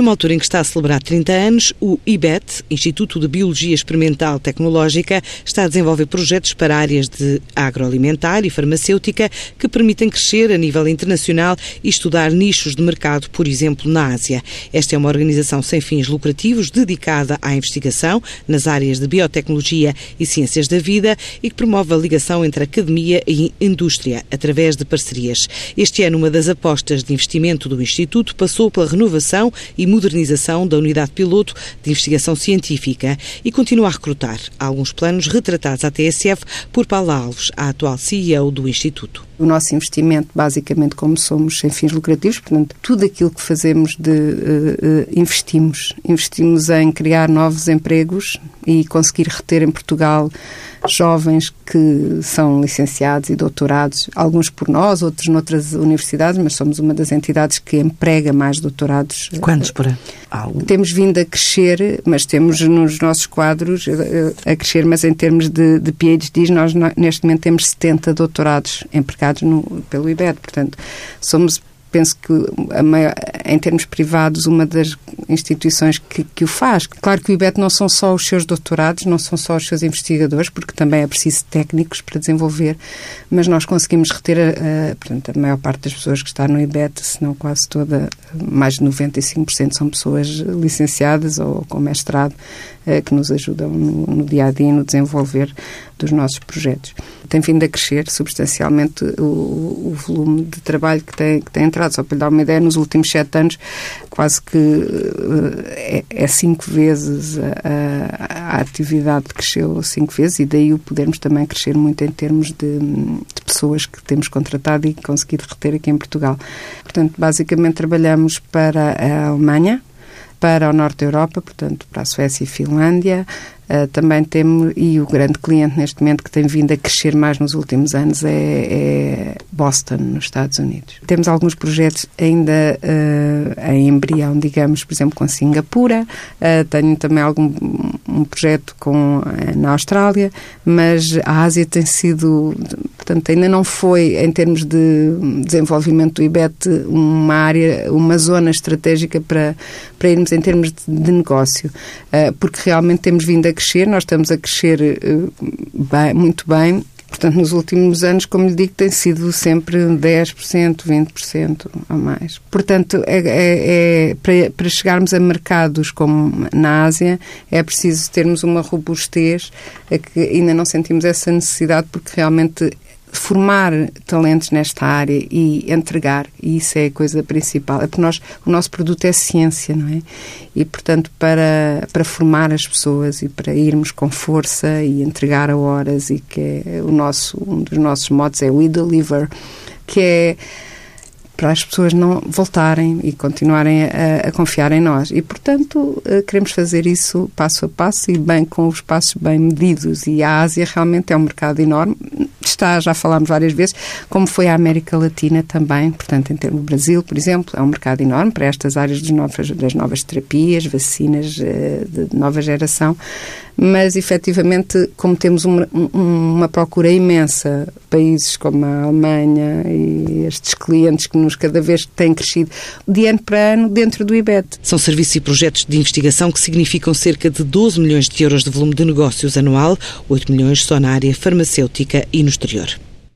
Numa altura em que está a celebrar 30 anos, o IBET, Instituto de Biologia Experimental Tecnológica, está a desenvolver projetos para áreas de agroalimentar e farmacêutica que permitem crescer a nível internacional e estudar nichos de mercado, por exemplo, na Ásia. Esta é uma organização sem fins lucrativos dedicada à investigação nas áreas de biotecnologia e ciências da vida e que promove a ligação entre academia e indústria através de parcerias. Este ano, uma das apostas de investimento do Instituto passou pela renovação e modernização da unidade piloto de investigação científica e continua a recrutar. Alguns planos retratados à TSF por Paula Alves, a atual CEO do Instituto. O nosso investimento, basicamente, como somos sem fins lucrativos, portanto, tudo aquilo que fazemos de uh, uh, investimos. Investimos em criar novos empregos e conseguir reter em Portugal jovens que são licenciados e doutorados, alguns por nós, outros noutras universidades, mas somos uma das entidades que emprega mais doutorados. Quantos por ano? Temos vindo a crescer, mas temos nos nossos quadros a crescer, mas em termos de, de PhDs, nós neste momento temos 70 doutorados empregados no, pelo IBED, portanto, somos penso que maior, em termos privados uma das instituições que, que, o faz. Claro que o IBET não são só os seus doutorados, não são só os seus investigadores, porque também é preciso técnicos para desenvolver, mas nós conseguimos reter a, a, portanto, a maior parte das pessoas que está no IBET, se não quase toda, mais de 95% são pessoas licenciadas ou com mestrado eh, que nos ajudam no, no dia a dia no desenvolver dos nossos projetos. Tem vindo a crescer substancialmente o, o volume de trabalho que tem, que tem entrado. Só para lhe dar uma ideia, nos últimos sete anos, quase que eh, é, é cinco vezes a, a, a, atividade cresceu cinco vezes e daí o podermos também crescer muito em termos de, de pessoas que temos contratado e conseguido reter aqui em Portugal. Portanto, basicamente trabalhamos para a Alemanha, para o norte da Europa, portanto, para a Suécia e Finlândia, Uh, também temos, e o grande cliente neste momento que tem vindo a crescer mais nos últimos anos é, é Boston, nos Estados Unidos. Temos alguns projetos ainda uh, em embrião, digamos, por exemplo, com Singapura, uh, tenho também algum um projeto com, na Austrália, mas a Ásia tem sido, portanto, ainda não foi, em termos de desenvolvimento do IBET, uma área, uma zona estratégica para, para irmos em termos de, de negócio, porque realmente temos vindo a crescer, nós estamos a crescer uh, bem, muito bem. Portanto, nos últimos anos, como lhe digo, tem sido sempre 10%, 20% a mais. Portanto, é, é, é, para, para chegarmos a mercados como na Ásia, é preciso termos uma robustez que ainda não sentimos essa necessidade, porque realmente formar talentos nesta área e entregar, e isso é a coisa principal. É porque nós, o nosso produto é ciência, não é? E, portanto, para, para formar as pessoas e para irmos com força e entregar a horas, e que é o nosso, um dos nossos modos é We Deliver, que é para as pessoas não voltarem e continuarem a, a, confiar em nós. E, portanto, eh, queremos fazer isso passo a passo e bem com os passos bem medidos. E a Ásia realmente é um mercado enorme está, já falámos várias vezes, como foi a América Latina também, portanto, em termos do Brasil, por exemplo, é um mercado enorme para estas áreas novas, das novas terapias, vacinas eh, de nova geração, mas efetivamente, como temos uma, uma procura imensa, países como a Alemanha e estes clientes que nos cada vez têm crescido de ano para ano dentro do IBET. São serviços e projetos de investigação que significam cerca de 12 milhões de euros de volume de negócios anual, 8 milhões só na área farmacêutica e no exterior.